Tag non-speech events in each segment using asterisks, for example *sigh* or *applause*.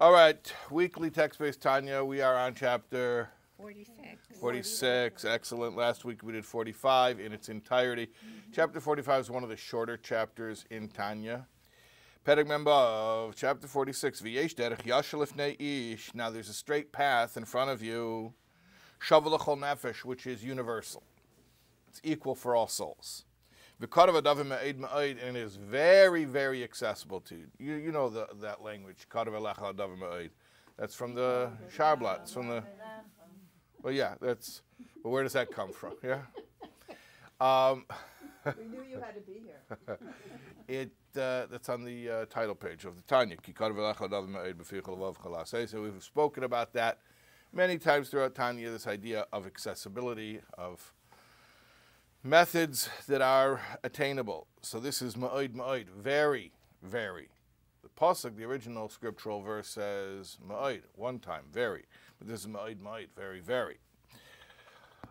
All right, weekly text-based Tanya. We are on chapter 46. 46. Excellent. Last week we did 45 in its entirety. Mm-hmm. Chapter 45 is one of the shorter chapters in Tanya. Perek member of chapter 46. V'yesh derech yashal ifnei ish. Now there's a straight path in front of you. Shavu l'chol nefesh, which is universal. It's equal for all souls. V'karav adavim ma'id ma'id, and it is very, very accessible to you. You, you know the, that language. Karav alecha adavim ma'id. That's from the Sharblat. It's from the. Well, yeah, that's. But where does that come from? Yeah. Um, We knew you had to be here. *laughs* it uh, that's on the uh, title page of the Tanya. Ki karav alecha adavim ma'id b'fichol vav. So we've spoken about that many times throughout Tanya. This idea of accessibility of methods that are attainable. So this is ma'id ma'id, very, very. The pasuk, the original scriptural verse says ma'id, one time, very. But this is ma'id ma'id, very, very.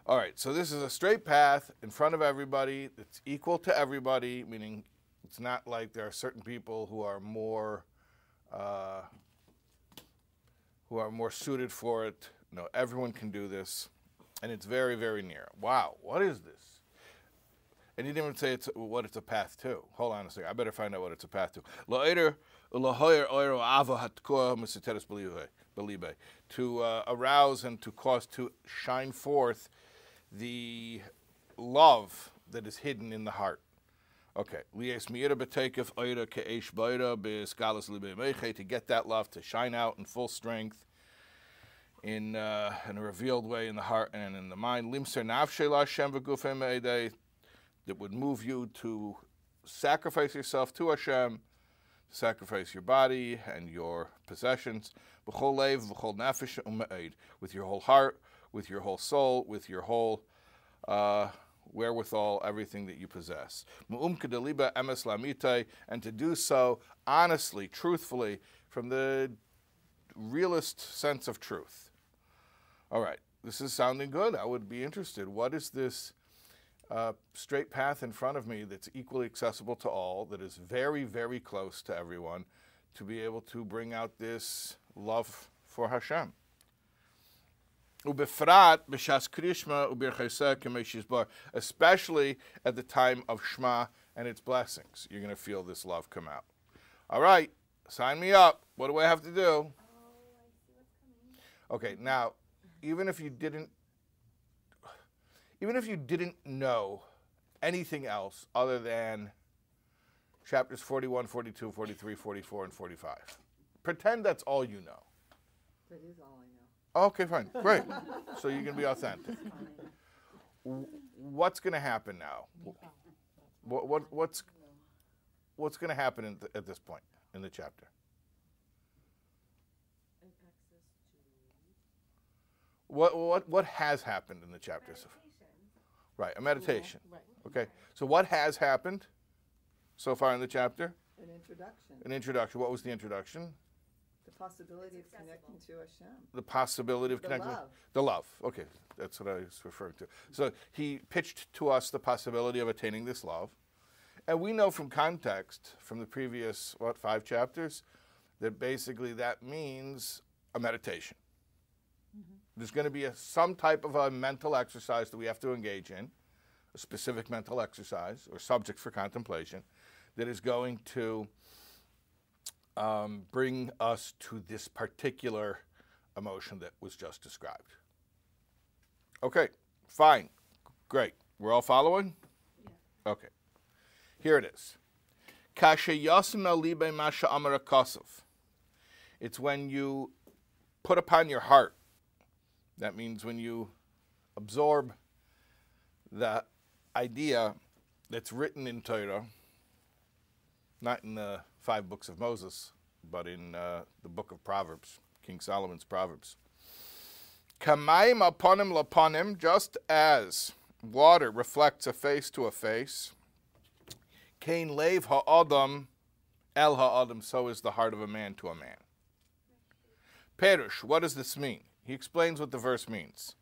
All right, so this is a straight path in front of everybody. It's equal to everybody, meaning it's not like there are certain people who are more uh, who are more suited for it. No, everyone can do this, and it's very, very near. Wow, what is this? And he didn't even say it's what it's a path to. Hold on a second. I better find out what it's a path to. To uh, arouse and to cause to shine forth the love that is hidden in the heart. Okay. To get that love to shine out in full strength in uh, in a revealed way in the heart and in the mind. That would move you to sacrifice yourself to Hashem, sacrifice your body and your possessions, with your whole heart, with your whole soul, with your whole uh, wherewithal, everything that you possess. And to do so honestly, truthfully, from the realist sense of truth. All right, this is sounding good. I would be interested. What is this uh, straight path in front of me that's equally accessible to all, that is very, very close to everyone, to be able to bring out this love for Hashem? Ubefrat b'shas krishma ubircheseh k'meishizbar, especially at the time of Shema and its blessings. You're going to feel this love come out. All right, sign me up. What do I have to do? Okay, now, even if you didn't, even if you didn't know anything else other than chapters 41, 42, 43, 44, and 45, pretend that's all you know. That is all I know. Okay, fine, *laughs* great. so you can be authentic. What's going to happen now? What, what, what's what's going to happen th- at this point in the chapter? What, what, what has happened in the chapter? So- Right, a meditation. Right. Okay, so what has happened so far in the chapter? An introduction, An introduction. What was the introduction? the possibility of connecting to Hashem. The possibility of The connecting. love. The love. Okay, that's what I was referring to. So he pitched to us the possibility of attaining this love. And we know from context, from the previous, what, five chapters, that basically that means a meditation. There's going to be a, some type of a mental exercise that we have to engage in, a specific mental exercise or subject for contemplation, that is going to um, bring us to this particular emotion that was just described. Okay, fine, great. We're all following? Okay. Here it is. Kasha yasim el libe masha amara kosov. It's when you put upon your heart. That means when you absorb the idea that's written in Torah, not in the five books of Moses, but in uh, the book of Proverbs, King Solomon's Proverbs. Kamaim uponim laponim, just as water reflects a face to a face, Kain lev ha'adam el ha'adam, so is the heart of a man to a man. Perush, what does this mean? He explains what the verse means.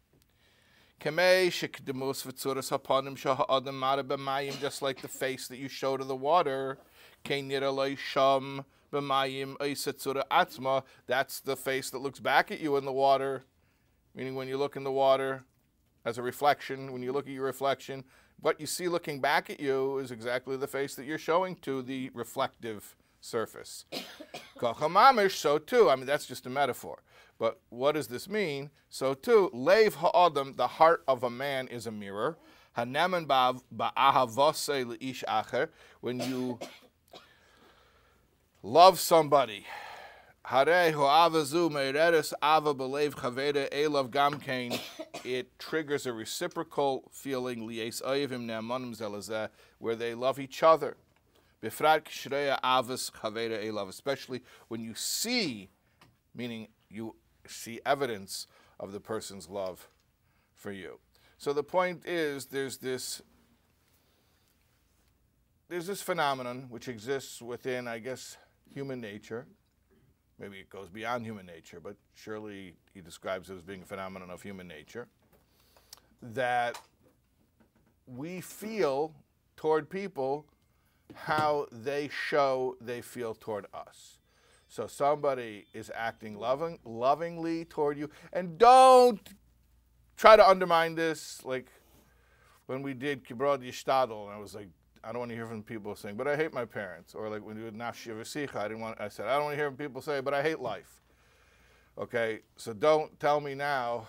Just like the face that you show to the water. That's the face that looks back at you in the water, meaning when you look in the water as a reflection, when you look at your reflection, what you see looking back at you is exactly the face that you're showing to the reflective surface. *coughs* So too. I mean, that's just a metaphor. But what does this mean? So too, Lev ha'adam, the heart of a man is a mirror. Hanemen ba'ahavose le'ish acher. When you love somebody. It triggers a reciprocal feeling, where they love each other. Especially when you see, meaning you see evidence of the person's love for you. So the point is, there's this there's this phenomenon which exists within, I guess, human nature. Maybe it goes beyond human nature, but surely he describes it as being a phenomenon of human nature. That we feel toward people how they show they feel toward us. So somebody is acting loving, lovingly toward you, and don't try to undermine this. Like when we did Kibrod Yishtadl, and I was like, I don't want to hear from people saying, but I hate my parents. Or like when we did Nafshi Vasicha, I didn't want. I said, I don't want to hear from people say, but I hate life. Okay, so don't tell me now.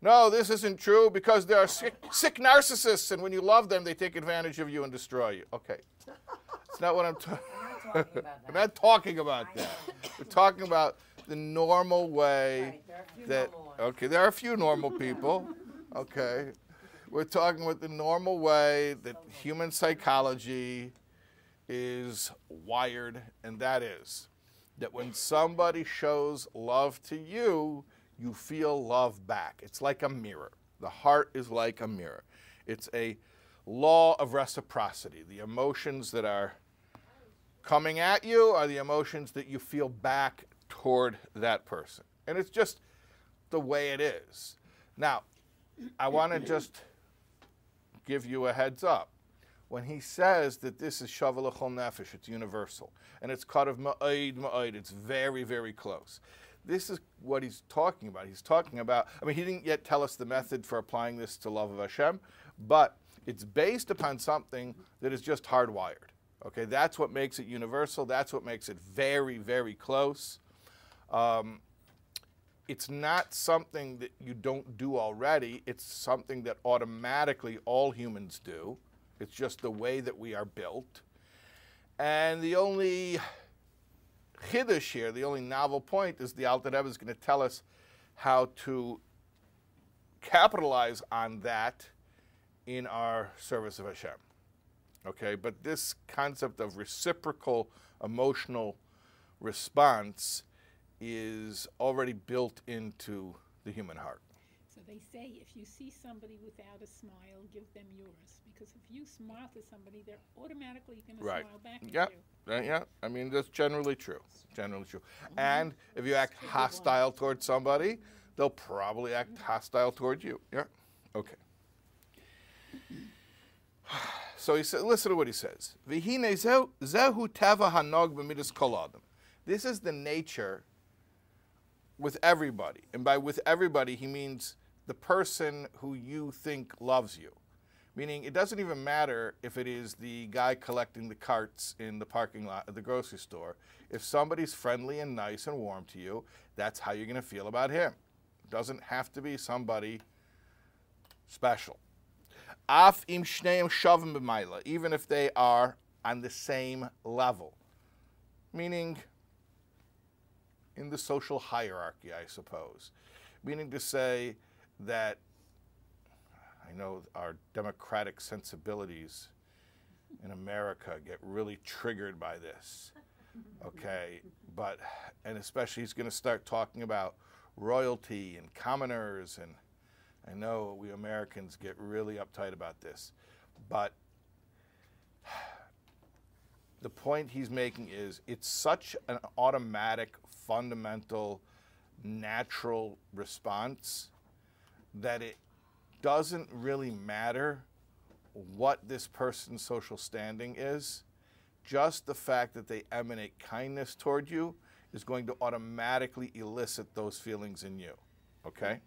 No, this isn't true because there are sick, sick narcissists, and when you love them, they take advantage of you and destroy you. Okay, it's not what I'm talking. About. We're not talking about *laughs* that. We're talking about the normal way that. Okay, there are a few normal people. Okay, we're talking about the normal way that human psychology is wired, and that is that when somebody shows love to you, you feel love back. It's like a mirror. The heart is like a mirror. It's a law of reciprocity. The emotions that are coming at you are the emotions that you feel back toward that person. And it's just the way it is. Now, I want *clears throat* to just give you a heads up. When he says that this is Shavalachol Nefesh, it's universal, and it's cut of Ma'id Ma'id, it's very, very close. This is what he's talking about. He's talking about, I mean, he didn't yet tell us the method for applying this to love of Hashem, but it's based upon something that is just hardwired. Okay, that's what makes it universal. That's what makes it very, very close. Um, it's not something that you don't do already. It's something that automatically all humans do. It's just the way that we are built. And the only chiddush here, the only novel point, is the Alter Rebbe is going to tell us how to capitalize on that in our service of Hashem. Okay, but this concept of reciprocal emotional response is already built into the human heart. So they say if you see somebody without a smile, give them yours. Because if you smile to somebody, they're automatically going Right. to smile back Yeah, at you. uh, yeah. I mean, that's generally true. Generally true. And if you act hostile towards somebody, they'll probably act hostile toward you. Yeah. Okay. *sighs* So he said, listen to what he says. Zehu teva hanog b'midas kol adam." This is the nature with everybody. And by with everybody, he means the person who you think loves you. Meaning, it doesn't even matter if it is the guy collecting the carts in the parking lot at the grocery store. If somebody's friendly and nice and warm to you, that's how you're going to feel about him. It doesn't have to be somebody special. Af im shneim shavim even if they are on the same level. Meaning, in the social hierarchy, I suppose. Meaning to say that I know our democratic sensibilities in America get really triggered by this. Okay, but, and especially he's going to start talking about royalty and commoners, and I know we Americans get really uptight about this. But *sighs* the point he's making is it's such an automatic, fundamental, natural response that it doesn't really matter what this person's social standing is. just the fact that they emanate kindness toward you is going to automatically elicit those feelings in you. Okay?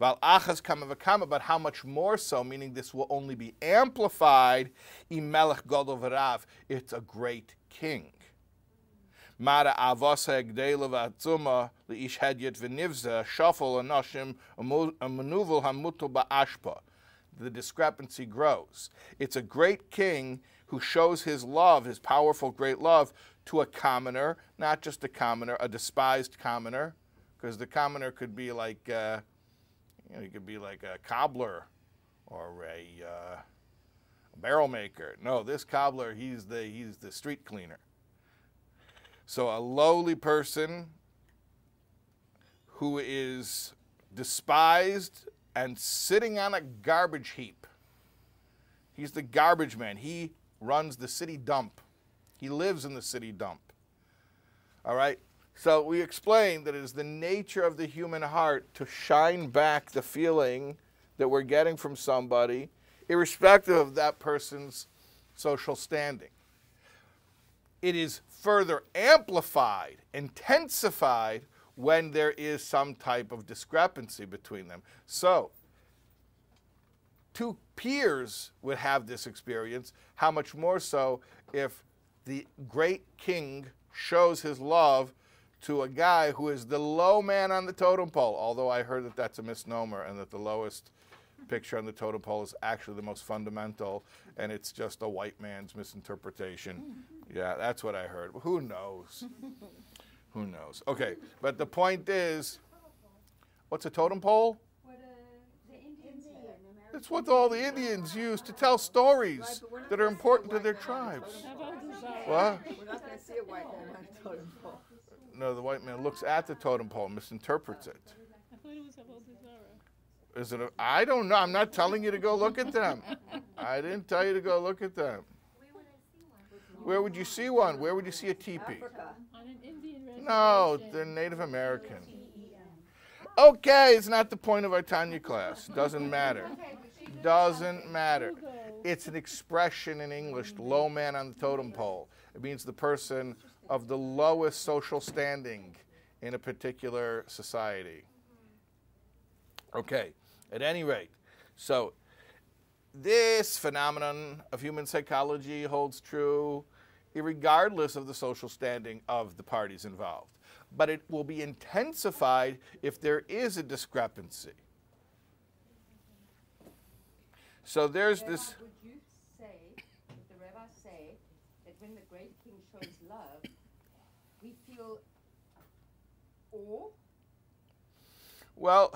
Val achas kama but how much more so, meaning this will only be amplified, im melech gadol it's a great king. Mara avasa egdela v'atzuma le'ish hedyet v'nivza. The discrepancy grows. It's a great king who shows his love, his powerful, great love, to a commoner, not just a commoner, a despised commoner, because the commoner could be like, uh, you know, he could be like a cobbler or a, uh, barrel maker. No, this cobbler, he's the he's the street cleaner. So a lowly person who is despised and sitting on a garbage heap. He's the garbage man. He runs the city dump. He lives in the city dump. All right? So we explained that it is the nature of the human heart to shine back the feeling that we're getting from somebody, irrespective of that person's social standing. It is further amplified, intensified when there is some type of discrepancy between them. So, two peers would have this experience. How much more so if the great king shows his love to a guy who is the low man on the totem pole, although I heard that that's a misnomer and that the lowest picture on the totem pole is actually the most fundamental and it's just a white man's misinterpretation. Mm-hmm. Yeah, that's what I heard. Who knows? *laughs* Who knows? Okay, but the point is what's a totem pole? It's what all the Indians use to tell stories that are important to their tribes. How about the Zara? What? We're not gonna see a white man on a totem pole. No, the white man looks at the totem pole and misinterprets it. I thought it was about the Zara. Is it? A, I don't know. I'm not telling you to go look at them. I didn't tell you to go look at them. Where would you see one? Where would you see a teepee? Africa. On an Indian reservation. No, they're Native American. Okay, it's not the point of our Tanya class. Doesn't matter. Doesn't matter. It's an expression in English, low man on the totem pole. It means the person of the lowest social standing in a particular society. Okay, at any rate, so this phenomenon of human psychology holds true regardless of the social standing of the parties involved. But it will be intensified if there is a discrepancy. So there's Rabbi, this. Would you say, would the rabbi say, that when the great king shows love, we feel awe? Well,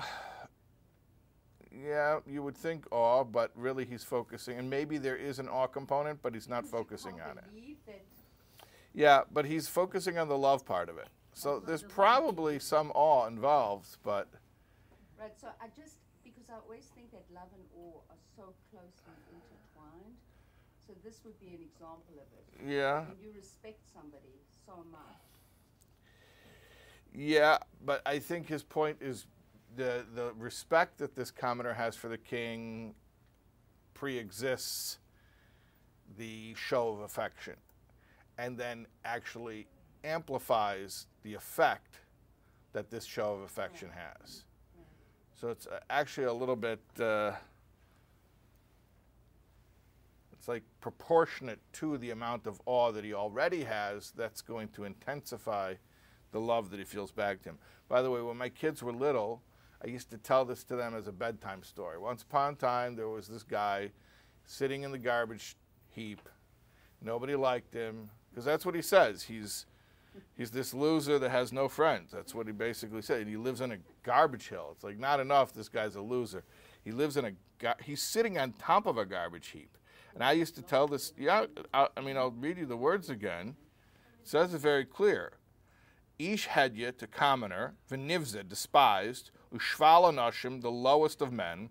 yeah, you would think awe, but really he's focusing, and maybe there is an awe component, but he's not focusing on it. Yeah, but he's focusing on the love part of it. So there's probably some awe involved, but Right, so I just, because I always think that love and awe are so closely intertwined. So this would be an example of it. yeah, When you respect somebody so much. Yeah, but I think his point is the the respect that this commoner has for the king pre-exists the show of affection, and then actually amplifies the effect that this show of affection has. So it's uh, actually a little bit. Uh, it's like proportionate to the amount of awe that he already has. That's going to intensify the love that he feels back to him. By the way, when my kids were little, I used to tell this to them as a bedtime story. Once upon a time, there was this guy sitting in the garbage heap. Nobody liked him because that's what he says. He's he's this loser that has no friends. That's what he basically said. He lives in a garbage hill. It's like not enough. This guy's a loser. He lives in a. He's sitting on top of a garbage heap. And I used to tell this. Yeah, I, I mean, I'll read you the words again. It says it very clear. Ish hedya to commoner, v'nivza, despised, ushval anashim, the lowest of men,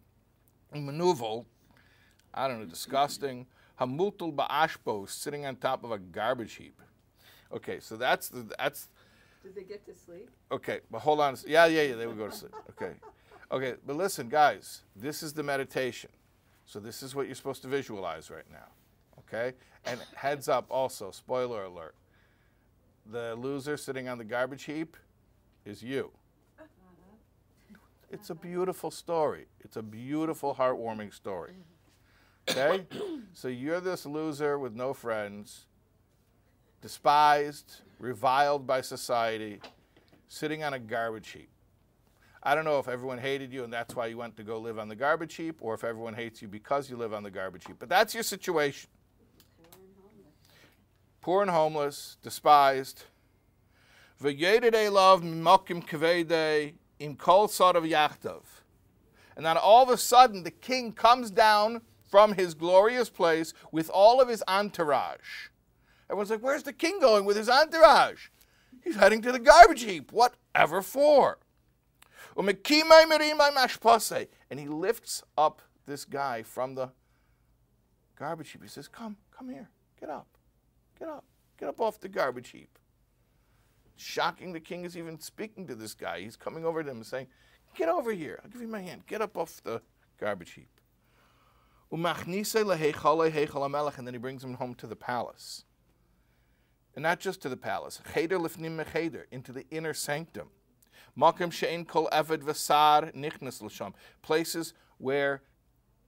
manuvel, I don't know, disgusting, hamutul ba'ashbo, sitting on top of a garbage heap. Okay, so that's the, that's Did they get to sleep? Okay, but hold on. Yeah, yeah, yeah. They would go to sleep. Okay, okay. But listen, guys. This is the meditation. So this is what you're supposed to visualize right now. Okay? And heads up also, spoiler alert. The loser sitting on the garbage heap is you. Uh-huh. It's a beautiful story. It's a beautiful, heartwarming story. *coughs* Okay? so you're this loser with no friends, despised, reviled by society, sitting on a garbage heap. I don't know if everyone hated you and that's why you went to go live on the garbage heap, or if everyone hates you because you live on the garbage heap. But that's your situation. Poor and homeless, despised. Love im. And then all of a sudden, the king comes down from his glorious place with all of his entourage. Everyone's like, Where's the king going with his entourage? He's heading to the garbage heap. Whatever for? And he lifts up this guy from the garbage heap. He says, Come, come here. Get up. Get up. Get up off the garbage heap. Shocking, the king is even speaking to this guy. He's coming over to him and saying, Get over here. I'll give you my hand. Get up off the garbage heap. And then he brings him home to the palace. And not just to the palace, into the inner sanctum. Places where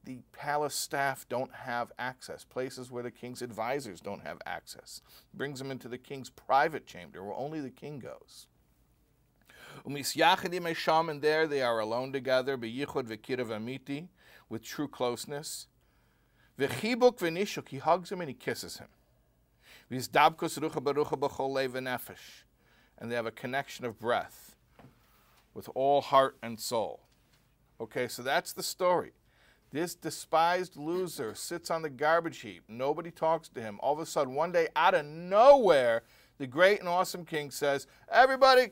the palace staff don't have access, places where the king's advisors don't have access. Brings them into the king's private chamber where only the king goes. And there they are alone together, with true closeness. He hugs him and he kisses him. And they have a connection of breath with all heart and soul. Okay, so that's the story. This despised loser sits on the garbage heap. Nobody talks to him. All of a sudden, one day, out of nowhere, the great and awesome king says, Everybody,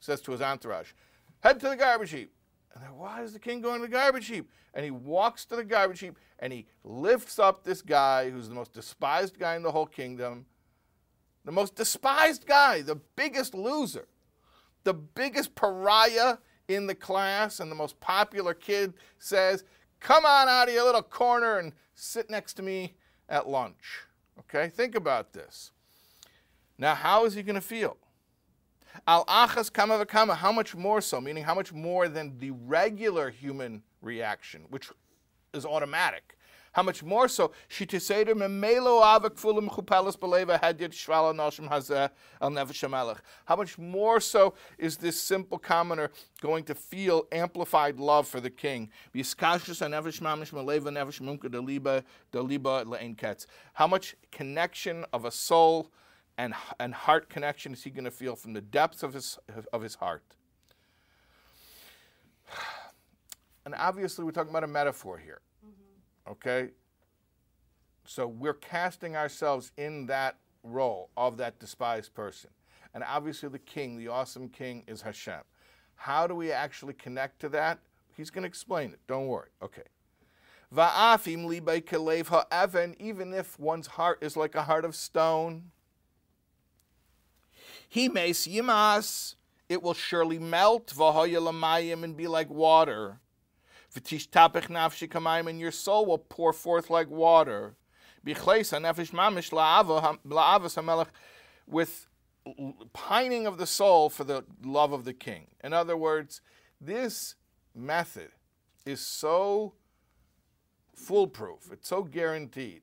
says to his entourage, head to the garbage heap. And then, why is the king going to the garbage heap? And he walks to the garbage heap and he lifts up this guy who's the most despised guy in the whole kingdom, the most despised guy, the biggest loser, the biggest pariah in the class, and the most popular kid says, Come on out of your little corner and sit next to me at lunch. Okay, think about this. Now, how is he going to feel? Al achas kama v'kama, how much more so? Meaning, how much more than the regular human reaction, which is automatic. How much more so? Avak fulim beleva shvala hazeh al How much more so is this simple commoner going to feel amplified love for the king? How much connection of a soul and, and heart connection is he going to feel from the depths of his, of his heart? *sighs* And obviously, we're talking about a metaphor here. Okay? So we're casting ourselves in that role of that despised person. And obviously, the king, the awesome king, is Hashem. How do we actually connect to that? He's going to explain it. Don't worry. Okay. Va'afim libay kelev ha'evan, even if one's heart is like a heart of stone. He makes yimas, it will surely melt, v'hoyelamayim, and be like water. And your soul will pour forth like water. With pining of the soul for the love of the king. In other words, this method is so foolproof, it's so guaranteed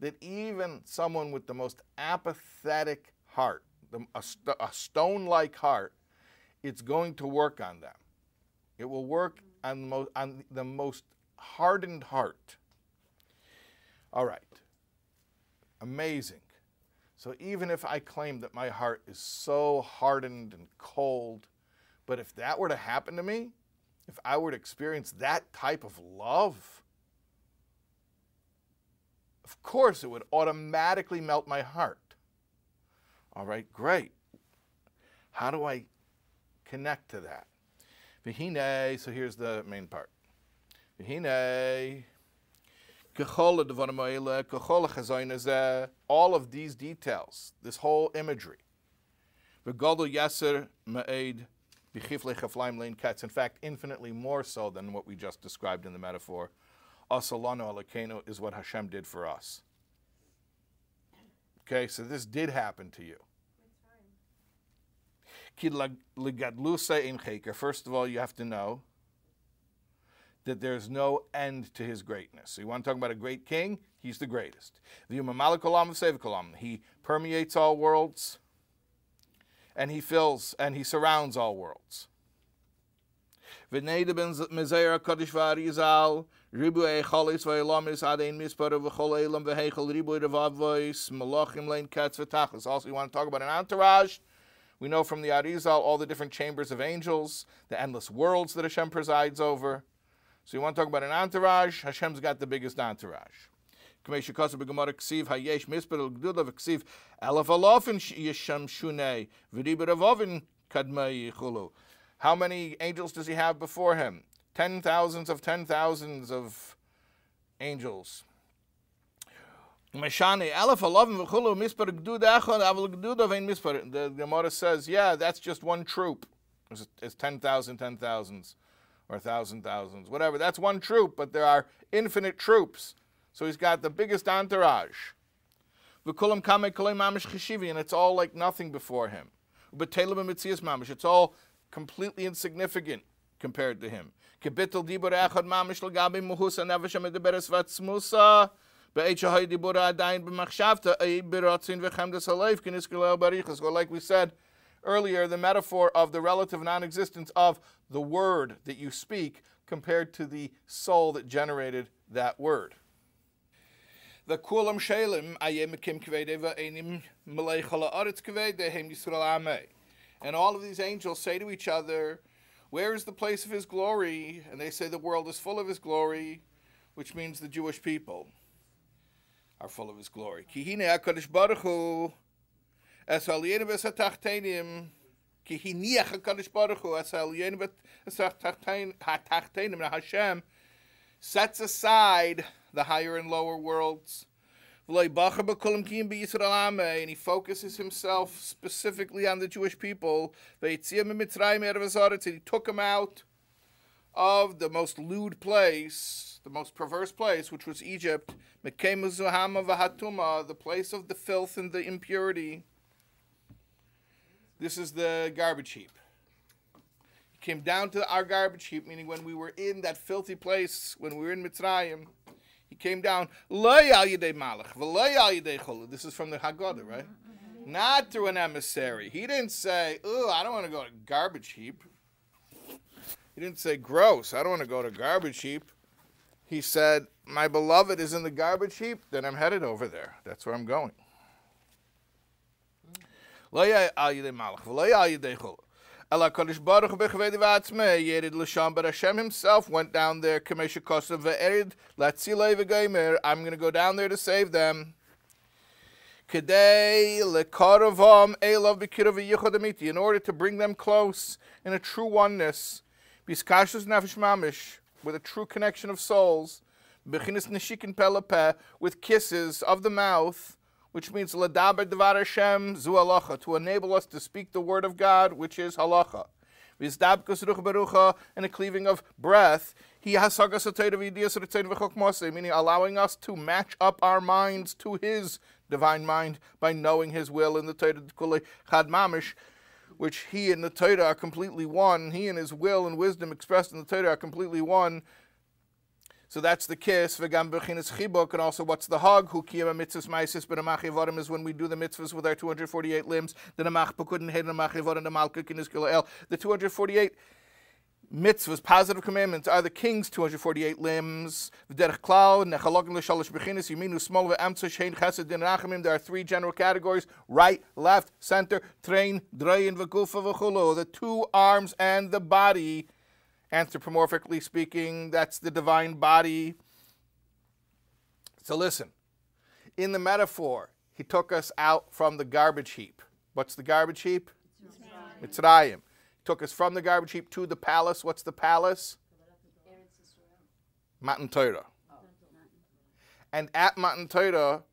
that even someone with the most apathetic heart, a, st- a stone like heart, it's going to work on them. It will work on the, most, on the most hardened heart. All right. Amazing. So even if I claim that my heart is so hardened and cold, but if that were to happen to me, if I were to experience that type of love, of course it would automatically melt my heart. All right, great. How do I connect to that? Vihine, so here's the main part. Vihine, all of these details, this whole imagery. In fact, infinitely more so than what we just described in the metaphor. Asalano alakeno is what Hashem did for us. Okay, so this did happen to you. Ki lag- ligadlusa in cheker. First of all, you have to know that there's no end to his greatness. So you want to talk about a great king? He's the greatest. Umm he permeates all worlds, and he fills and he surrounds all worlds. V'neide ben mezeir HaKadosh v'Arizal, ribu eichalis v'elamis adein mispar v'chol elam v'heichel ribu revavois, malachim lein katz v'tachlis. Also, you want to talk about an entourage? We know from the Arizal all the different chambers of angels, the endless worlds that Hashem presides over. So you want to talk about an entourage? Hashem's got the biggest entourage. How many angels does he have before him? Ten thousands of ten thousands of angels. Meshane, Aleph, Alavim, V'chulu, Mispar, Gduda, Echad, Aval, Gduda, Vein, Mispar. The Gemara says, yeah, that's just one troop. It's, it's 10,000, 10,000s, or 1,000 thousands, whatever. That's one troop, but there are infinite troops. So he's got the biggest entourage. V'kulam kame kolei mamish cheshivi, and it's all like nothing before him. B'telem mitzias mamish, it's all completely insignificant compared to him. Kebitel dibur echad mamish l'gabi muhusa nefesh ha-medeberes v'atzmusa, like we said earlier, the metaphor of the relative non-existence of the word that you speak compared to the soul that generated that word. The kulam shelim ayemekim kvedeva enim melechala aretz kvedehem yisrael ameh. And all of these angels say to each other, Where is the place of his glory? And they say the world is full of his glory, which means the Jewish people are full of his glory. Kihine HaKadosh Baruch Hu es aliyenu v'satachtenim kihiniach HaKadosh Baruch Hu es aliyenu v'satachtenim Hashem sets aside the higher and lower worlds. And he focuses himself specifically on the Jewish people. And he took them out of the most lewd place, the most perverse place, which was Egypt, the place of the filth and the impurity. This is the garbage heap. He came down to our garbage heap, meaning when we were in that filthy place, when we were in Mitzrayim, he came down. This is from the Haggadah, right? Not through an emissary. He didn't say, "Oh, I don't want to go to garbage heap." He didn't say, "Gross, I don't want to go to garbage heap." He said, "My beloved is in the garbage heap. Then I'm headed over there. That's where I'm going." Ela Kodesh Baruch b'chvedi v'atzmei yerid l'sham, but Hashem himself went down there, kamesha kosav ve'erid latzilei v'geimer, I'm going to go down there to save them. Kedei lekaravam elav b'kirav v'yichod in order to bring them close in a true oneness, biskashus nefesh mamish, with a true connection of souls, b'chinas neshikin pelapeh, with kisses of the mouth, which means ladaber devar Hashem zu halacha, to enable us to speak the word of God, which is halacha. Vizdabkus ruch berucha, and a cleaving of breath. He has meaning allowing us to match up our minds to His divine mind by knowing His will in the Torah Chad Mamish, which He and the Torah are completely one. He and His will and wisdom expressed in the Torah are completely one. So that's the kiss. V'gam b'chinas chibuk, and also what's the hug? Who kiyam mitzvahs maisis b'namach yevarim is when we do the mitzvahs with our 248 limbs. The namach pekudin hed namach yevarim namalka kinis el. The 248 mitzvahs, positive commandments, are the king's 248 limbs. V'derech klau, nechalogim l'shalosh b'chinas, yiminu smol v'amtza shein chesed din rachamim. There are three general categories, right, left, center, train, drayin, v'gufa v'chulo. The two arms and the body anthropomorphically speaking, that's the divine body. So listen, in the metaphor, he took us out from the garbage heap. What's the garbage heap? Mitzrayim. Mitzrayim. He took us from the garbage heap to the palace. What's the palace? Matan Torah. And at Matan Torah,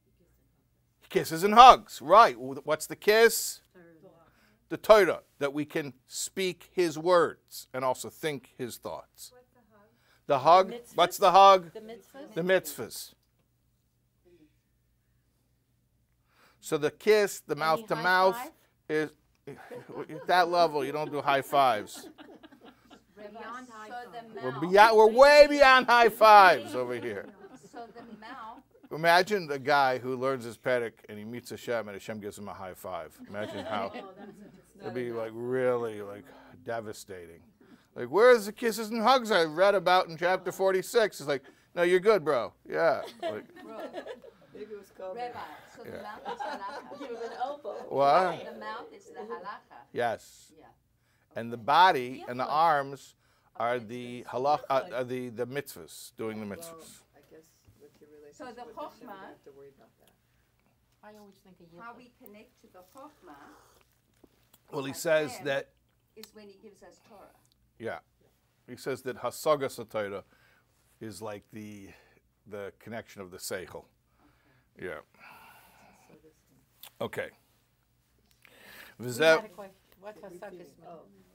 kisses and hugs. Right. What's the kiss? the Torah, that we can speak His words and also think His thoughts. The hug. The what's the hug? The mitzvahs. The mitzvahs. So the kiss, the mouth to mouth, is at that level. You don't do high fives. Rabbi, Beyond high so the We're beyond, we're way beyond high fives over here. so the mouth, Imagine the guy who learns his pedic and he meets Hashem and Hashem gives him a high five. Imagine how *laughs* oh, *laughs* it'd be like really like devastating. Like, where's the kisses and hugs I read about in chapter 46? It's like, no, you're good, bro. Yeah. Like, *laughs* bro, Maybe it was COVID. Rabbi, so the mouth is halakha. Give him an elbow. what? The mouth is the halakha, Yes. yeah. And the body and the arms are the halach, uh, are the the mitzvahs, doing the Well, mitzvahs. I guess with your So relationship the with Hashem, you chokhmah- don't have to worry about that. I always think of How yichud. we connect to the chokhmah Well, he says that is when he gives us Torah. Yeah. He says that Hasaga Satira is like the the connection of the Seichel. Yeah. So this one. Okay. We V'zeh- a. What's hasagas?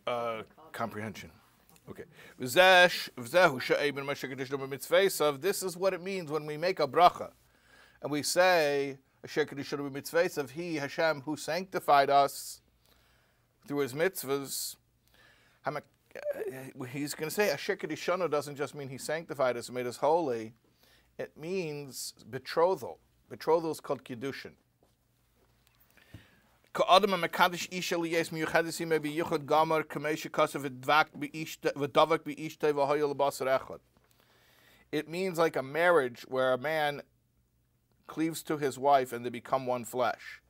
Oh, uh, comprehension. Okay. V'zeh- v'zehu she'eben ma shekadish. This is what it means when we make a bracha. And we say, Asher kadish lo He, Hashem, who sanctified us through His mitzvahs. Uh, He's going to say, Asher kadishanu doesn't just mean He sanctified us and made us holy. It means betrothal. Betrothal is called Kiddushin. Ka'adam ha-mekadish isha liyes gamar echad. It means like a marriage where a man cleaves to his wife and they become one flesh.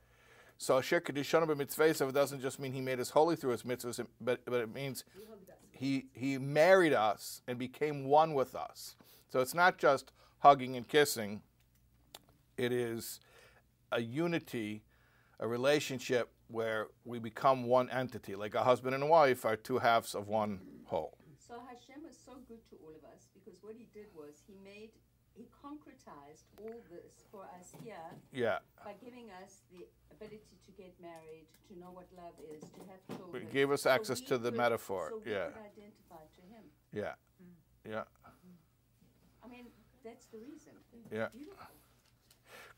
So Asher of b'mitzvah doesn't just mean he made us holy through his mitzvahs, but, but it means he, he married us and became one with us. So it's not just hugging and kissing it is a unity, a relationship where we become one entity. Like a husband and a wife are two halves of one whole. So Hashem was so good to all of us because what he did was he made, he concretized all this for us here Yeah. by giving us the ability to get married, to know what love is, to have children. It gave us So access we to the could- metaphor, So we yeah. could identify to him. Yeah. Mm. Yeah. I mean, that's the reason. Yeah. Beautiful. Kocha mamish v'yasser al kein lein ketz.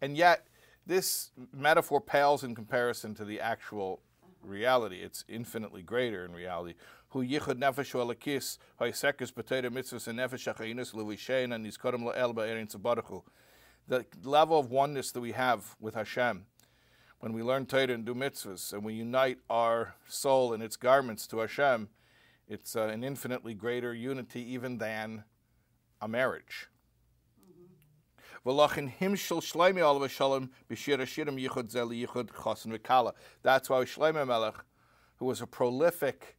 And yet, this metaphor pales in comparison to the actual reality. It's infinitely greater in reality. Hu yichud b'teira mitzvahs and and. The level of oneness that we have with Hashem when we learn Torah and do mitzvahs and we unite our soul and its garments to Hashem, it's uh, an infinitely greater unity even than a marriage. Shlomo alav shalom b'shir hashirim yichud yichud v'kala. That's why Shlomo Melech, who was a prolific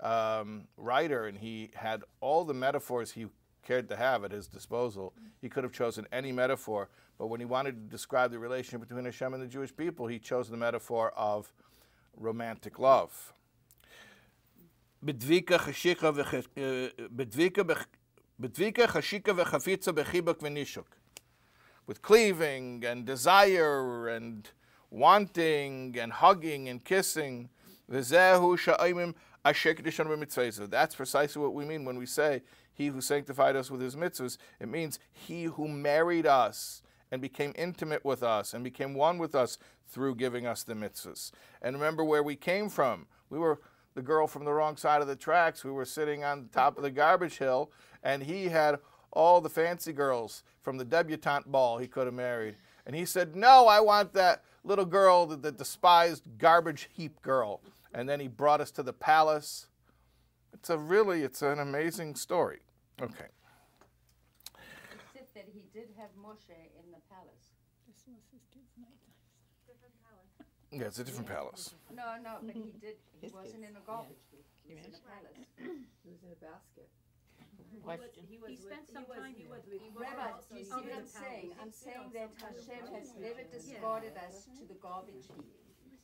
um, writer and he had all the metaphors he cared to have at his disposal, he could have chosen any metaphor. But when he wanted to describe the relationship between Hashem and the Jewish people, he chose the metaphor of romantic love. Chashika v'ch- uh, bedvika with cleaving and desire and wanting and hugging and kissing. That's precisely what we mean when we say, He who sanctified us with His mitzvahs. It means He who married us and became intimate with us and became one with us through giving us the mitzvahs. And remember where we came from. We were the girl from the wrong side of the tracks. We were sitting on top of the garbage hill, and he had all the fancy girls from the debutante ball he could have married. And he said, No, I want that little girl, the, the despised garbage heap girl. And then he brought us to the palace. It's a really, it's an amazing story. Okay. Except that he did have Moshe in the palace. This was his kid's nighttime. Yeah, it's a different palace. No, no, but he did, he wasn't in a garbage heap. He was in a palace. *clears throat* He was in a basket. Question. He was He with- spent some was- time he was with Rabbi, Pharaoh, do you see he what I'm saying? I'm saying that some Hashem has never discarded us to the garbage heap.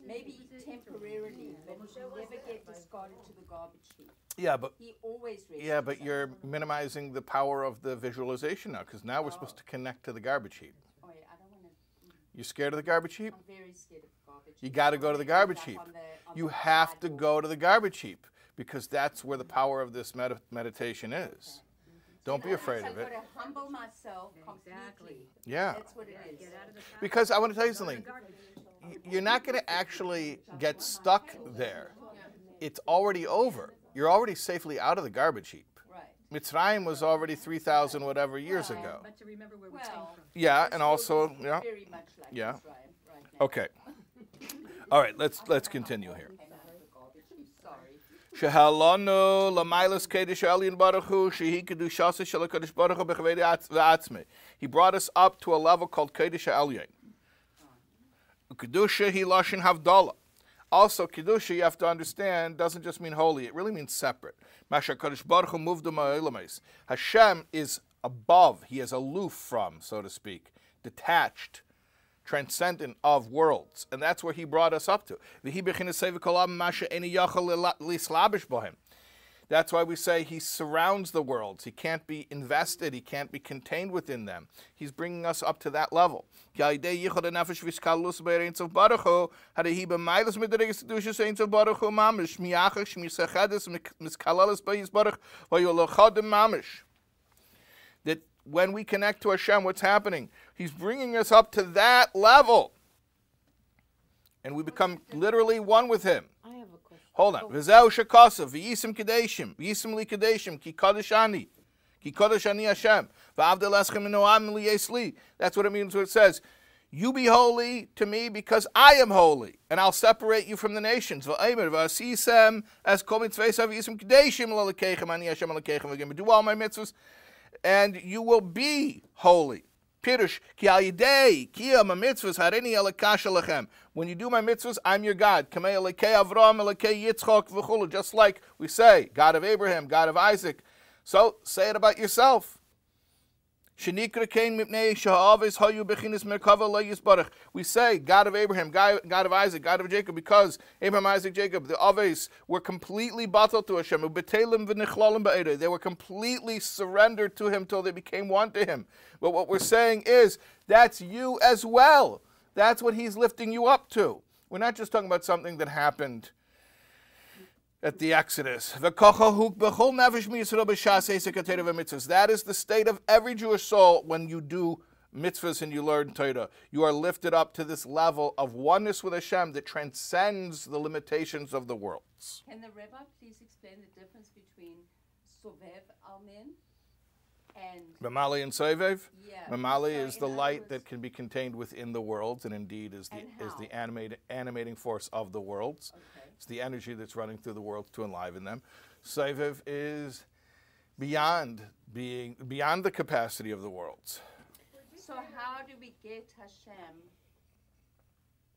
Maybe temporarily, but we never get discarded to the garbage heap. Yeah, but He always yeah, but us. you're minimizing the power of the visualization now, because now we're supposed to oh. connect to the garbage heap. Oh yeah, I don't wanna, You scared of the garbage heap? I'm very scared of garbage. You got to go to the garbage heap. on the- on You the have to go to the garbage heap because that's where the power of this med- meditation is. Don't be afraid of I've it. got to humble myself Exactly. completely. Yeah. That's what it is. Get out of the back. Because I want to tell you something. You're not going to actually get stuck there. It's already over. You're already safely out of the garbage heap. Right. Mitzrayim was already 3,000 whatever years Well, ago. But to remember where we came from. Yeah, and also, yeah. Very much like Yeah. Right now. Okay. *laughs* All right, let's let's continue here. Came out of the garbage heap, Shehalonu Lamailas Kedesh Elyon Baruch Hu Shehi Kedushasa Shel Kedesh Baruch Hu Bechvedi He brought us up to a level called Kedesh Elyon. Kedusha He Lashon havdala. Also, kedusha you have to understand doesn't just mean holy; it really means separate. Masha Kadosh Baruch Hu Hashem is above; He is aloof from, so to speak, detached transcendent of worlds, and that's where he brought us up to. That's why we say he surrounds the worlds. He can't be invested. He can't be contained within them. He's bringing us up to that level. When we connect to Hashem, what's happening? He's bringing us up to that level. And we become literally one with Him. I have a question. Hold on. Oh. V'zeu shekasa, v'yisim kedeshim, v'yisim li kedeshim, ki ki Hashem, v'avdel eschem noam li yesli. That's what it means when it says, you be holy to me because I am holy, and I'll separate you from the nations. V'aymer v'asisem as kol mitzvahs v'yisim kedeshim l'alekeichem ani Hashem alekeichem v'gim. Do all my mitzvahs, and you will be holy. Pirush, ki al yidei, kiyam mitzvahs, harini alakasha lechem. When you do my mitzvahs, I'm your God. Kamei alekei Avram, alekei Yitzchok, v'chulu. Just like we say, God of Abraham, God of Isaac. So, say it about yourself. We say, God of Abraham, God, of Isaac, God of Jacob, because Abraham, Isaac, Jacob, the Aves were completely battled to Hashem. They were completely surrendered to Him till they became one to Him. But what we're saying is, that's you as well. That's what He's lifting you up to. We're not just talking about something that happened at the Exodus. That is the state of every Jewish soul when you do mitzvahs and you learn Torah. You are lifted up to this level of oneness with Hashem that transcends the limitations of the worlds. Can the rabbi please explain the difference between Sovev Almin and Mamali and Sevev? Yeah. Mamali So is the light words- that can be contained within the worlds and indeed is the, is the animate, animating force of the worlds. Okay. It's the energy that's running through the worlds to enliven them. Sevev is beyond being beyond the capacity of the worlds. So how do we get Hashem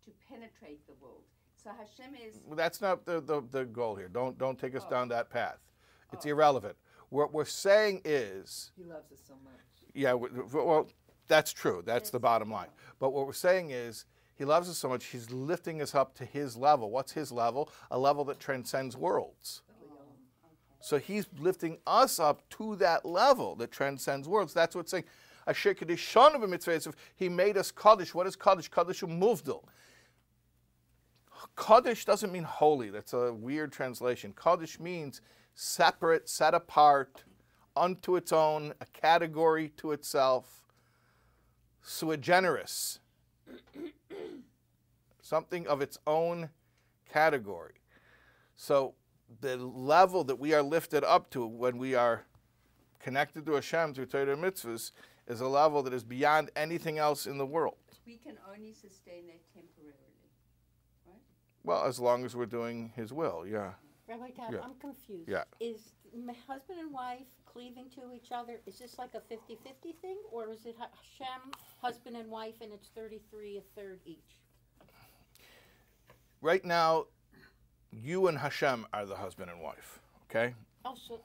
to penetrate the world? So Hashem is Well, That's not the, the, the goal here. Don't don't take us Oh. down that path. It's oh. irrelevant. What we're saying is, He loves us so much. yeah, well, that's true. That's the bottom line. But what we're saying is, he loves us so much. He's lifting us up to his level. What's his level? A level that transcends worlds. So he's lifting us up to that level that transcends worlds. That's what's saying. Asher kadishanu b'mitzvah. He made us kaddish. What is kaddish? Kaddish muvdil. Kaddish doesn't mean holy. That's a weird translation. Kaddish means separate, set apart, unto its own, a category to itself, sui generis, *clears throat* something of its own category. So the level that we are lifted up to when we are connected to Hashem through Torah and mitzvahs is a level that is beyond anything else in the world. we can only sustain that temporarily. right? Well, as long as we're doing His will, yeah. Rabbi Tab, Yeah. I'm confused. Yeah. Is m- husband and wife cleaving to each other, is this like a 50-50 thing? Or is it Ha- Hashem, husband and wife, and it's 33, a third each? Right now, you and Hashem are the husband and wife, okay? Oh, so,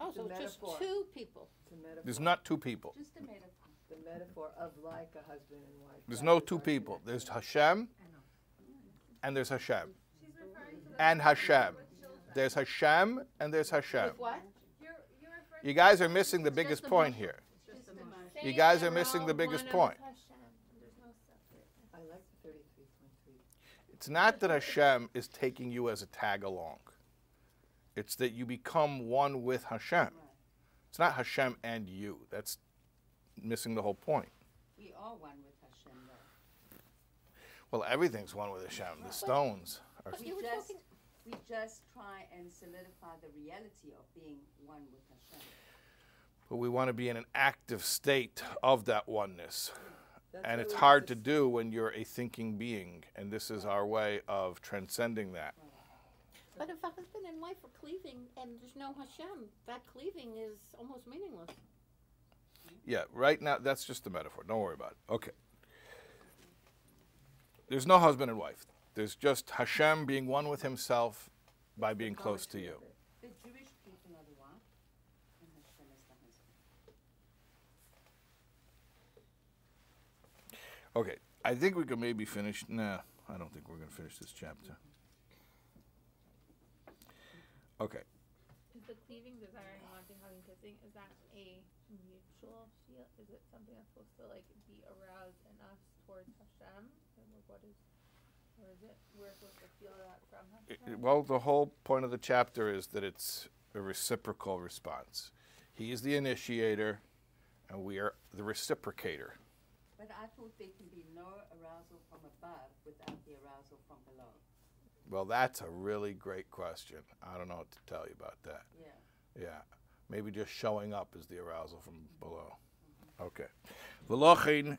oh, It's a so it's just metaphor. two people. It's a metaphor. There's not two people. Just a metaphor. the metaphor of like a husband and wife. There's That no is two our people. connection. There's Hashem and there's Hashem. And Hashem. There's Hashem and there's Hashem. What? You guys are missing the biggest point here. You guys are missing the biggest point. I like the thirty-three point three. It's not that Hashem is taking you as a tag along. It's that you become one with Hashem. It's not Hashem and you. That's missing the whole point. We are one with Hashem though. Well, everything's one with Hashem. The stones are. But We you were just, talking- we just try and solidify the reality of being one with Hashem. But we want to be in an active state of that oneness. Mm. That's And it's hard to do when you're a thinking being. And this is our way of transcending that. But if a husband and wife are cleaving and there's no Hashem, that cleaving is almost meaningless. Yeah, right now, that's just a metaphor. Don't worry about it. Okay. There's no husband and wife. There's just Hashem being one with himself by being close to you. The Jewish people are the wife and Hashem is the husband. Okay, I think we can maybe finish. Nah, I don't think we're going to finish this chapter. Okay. Is the cleaving, desiring, wanting, having, kissing, is that a mutual feel? Is it something that's supposed to like be aroused in us towards Hashem? And like what is, or it we're supposed to feel that from It- it- well, the whole point of the chapter is that it's a reciprocal response. He is the initiator, and we are the reciprocator. But I thought there can be no arousal from above without the arousal from below. Well, that's a really great question. I don't know what to tell you about that. Yeah. Yeah, maybe just showing up is the arousal from below. Okay. V'lochin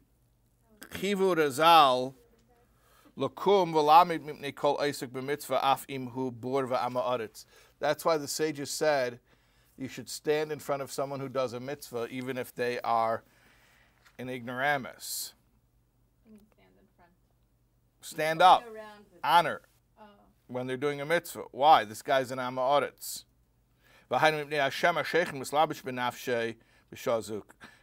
chivu razal That's why the sages said you should stand in front of someone who does a mitzvah even if they are an ignoramus. Stand in front. Stand up, around honor Oh, when they're doing a mitzvah. Why? This guy's an Amaretz.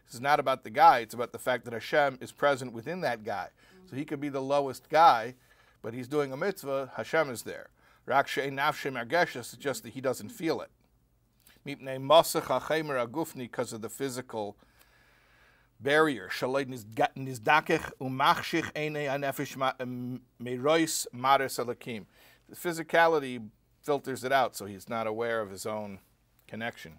This is not about the guy, it's about the fact that Hashem is present within that guy. He could be the lowest guy, but he's doing a mitzvah, Hashem is there. Rak she'ein nafshe mergeshes, it's just that he doesn't feel it. Agufni, because of the physical barrier. Umachshich alakim. The physicality filters it out, so he's not aware of his own connection.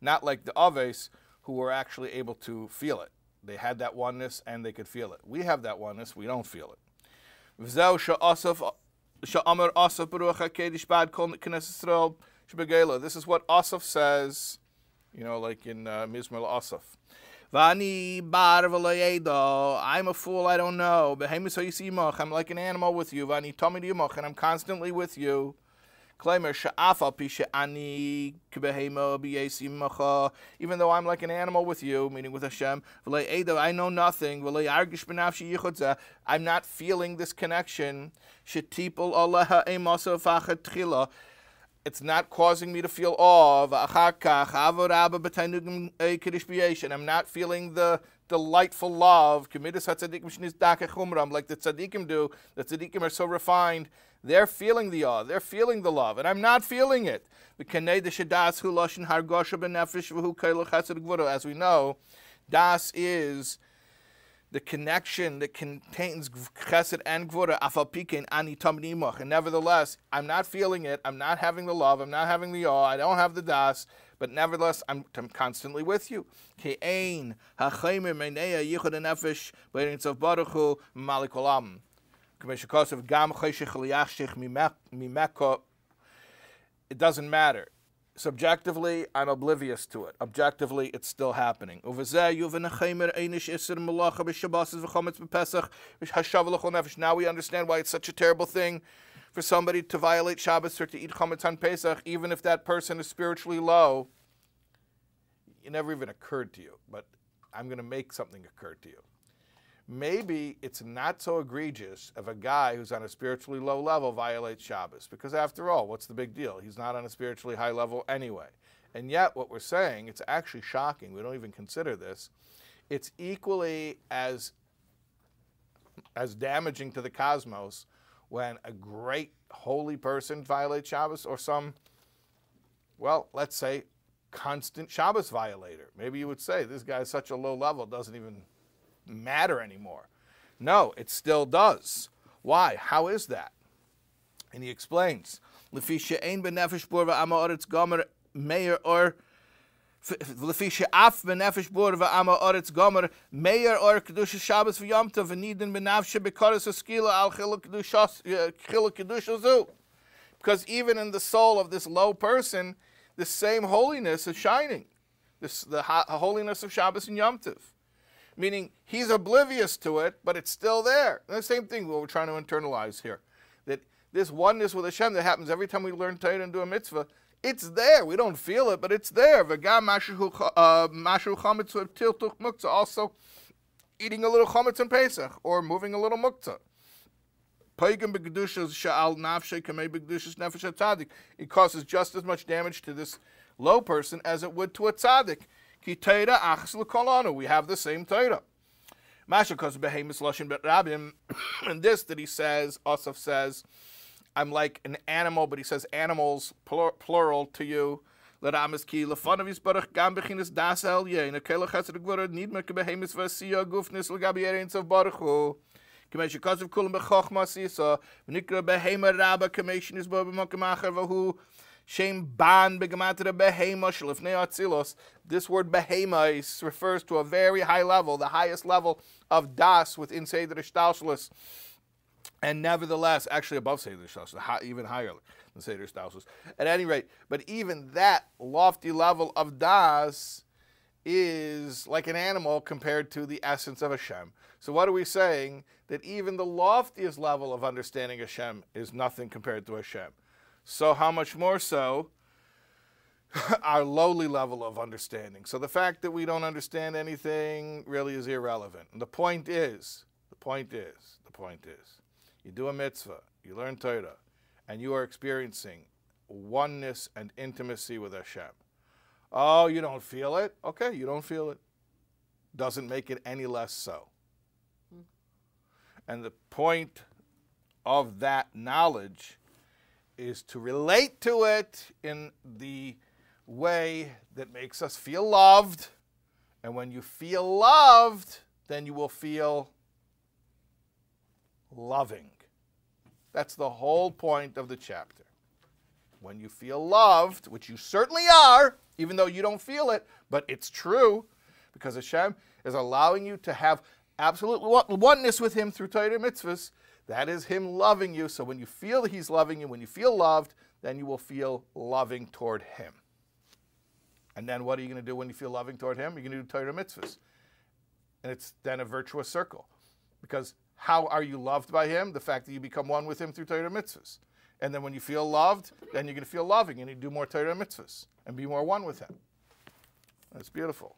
Not like the oves who were actually able to feel it. They had that oneness and they could feel it. We have that oneness, we don't feel it. This is what Asaf says, you know, like in uh, Mizmor Asaf. Vani bar. I'm a fool, I don't know. I'm like an animal with you. Vani and I'm constantly with you. Even though I'm like an animal with you, meaning with Hashem, I know nothing. I'm not feeling this connection. It's not causing me to feel awe. I'm not feeling the delightful love. Like the tzaddikim do. The tzaddikim are so refined. They're feeling the awe. They're feeling the love, and I'm not feeling it. As we know, das is the connection that contains chesed and gvura, afalpikein ani tamnimach. And nevertheless, I'm not feeling it. I'm not having the love. I'm not having the awe. I don't have the das. But nevertheless, I'm, I'm constantly with you. Ke'ein ha'chaymer meineya yichud nefesh b'erin tzav baruch malik olam. It doesn't matter subjectively, I'm oblivious to it. Objectively, it's still happening. Now we understand why it's such a terrible thing for somebody to violate Shabbos or to eat chametz on Pesach, even if that person is spiritually low. It never even occurred to you, but I'm going to make something occur to you. Maybe it's not so egregious if a guy who's on a spiritually low level violates Shabbos, because after all, what's the big deal? He's not on a spiritually high level anyway. And yet, what we're saying, it's actually shocking. We don't even consider this. It's equally as as damaging to the cosmos when a great holy person violates Shabbos or some, well, let's say, constant Shabbos violator. Maybe you would say this guy's such a low level, doesn't even matter anymore. No, it still does. Why? How is that? And he explains, Lefisha ama gomer or Lefisha af ama gomer or kedusha Shabbos v'nidin benafshe al kedusha uh, zu. Because even in the soul of this low person, the same holiness is shining. This, the holiness of Shabbos and Yom Tov. Meaning he's oblivious to it, but it's still there. And the same thing we're trying to internalize here. That this oneness with Hashem that happens every time we learn Torah and do a mitzvah, it's there. We don't feel it, but it's there. Uh. Also, eating a little chametz in Pesach or moving a little muktzah. It causes just as much damage to this low person as it would to a tzaddik. Ki achs l'kolanu. We have the same teira. Masha cause behemis lashon rabim. *coughs* And this that he says, Osaf says, I'm like an animal, but he says animals plur- plural to you. Leramis ki lefanav yisbarach gam bechinas das el yein. A kele chesed gvura nid me kebehemis v'asiya gufnis l'gabi erein tzav baruch. Shem ban begamatra behema shlifnei atzilos. This word behema is, refers to a very high level, the highest level of das within Seder Shtalshalis. And nevertheless, actually above Seder Shtalshalis, even higher than Seder Shtalshalis. At any rate, but even that lofty level of das is like an animal compared to the essence of Hashem. So what are we saying? That even the loftiest level of understanding Hashem is nothing compared to Hashem. So how much more so *laughs* our lowly level of understanding. So the fact that we don't understand anything really is irrelevant. And the point is, the point is, the point is, you do a mitzvah, you learn Torah, and you are experiencing oneness and intimacy with Hashem. Oh, you don't feel it? Okay, you don't feel it. Doesn't make it any less so. Hmm. And the point of that knowledge is to relate to it in the way that makes us feel loved. And when you feel loved, then you will feel loving. That's the whole point of the chapter. When you feel loved, which you certainly are, even though you don't feel it, but it's true, because Hashem is allowing you to have absolute oneness with Him through Torah mitzvahs. That is Him loving you. So when you feel He's loving you, when you feel loved, then you will feel loving toward Him. And then what are you going to do when you feel loving toward Him? You're going to do Torah mitzvahs. And it's then a virtuous circle. Because how are you loved by Him? The fact that you become one with Him through Torah mitzvahs. And then when you feel loved, then you're going to feel loving and you do more Torah mitzvahs and be more one with Him. That's beautiful.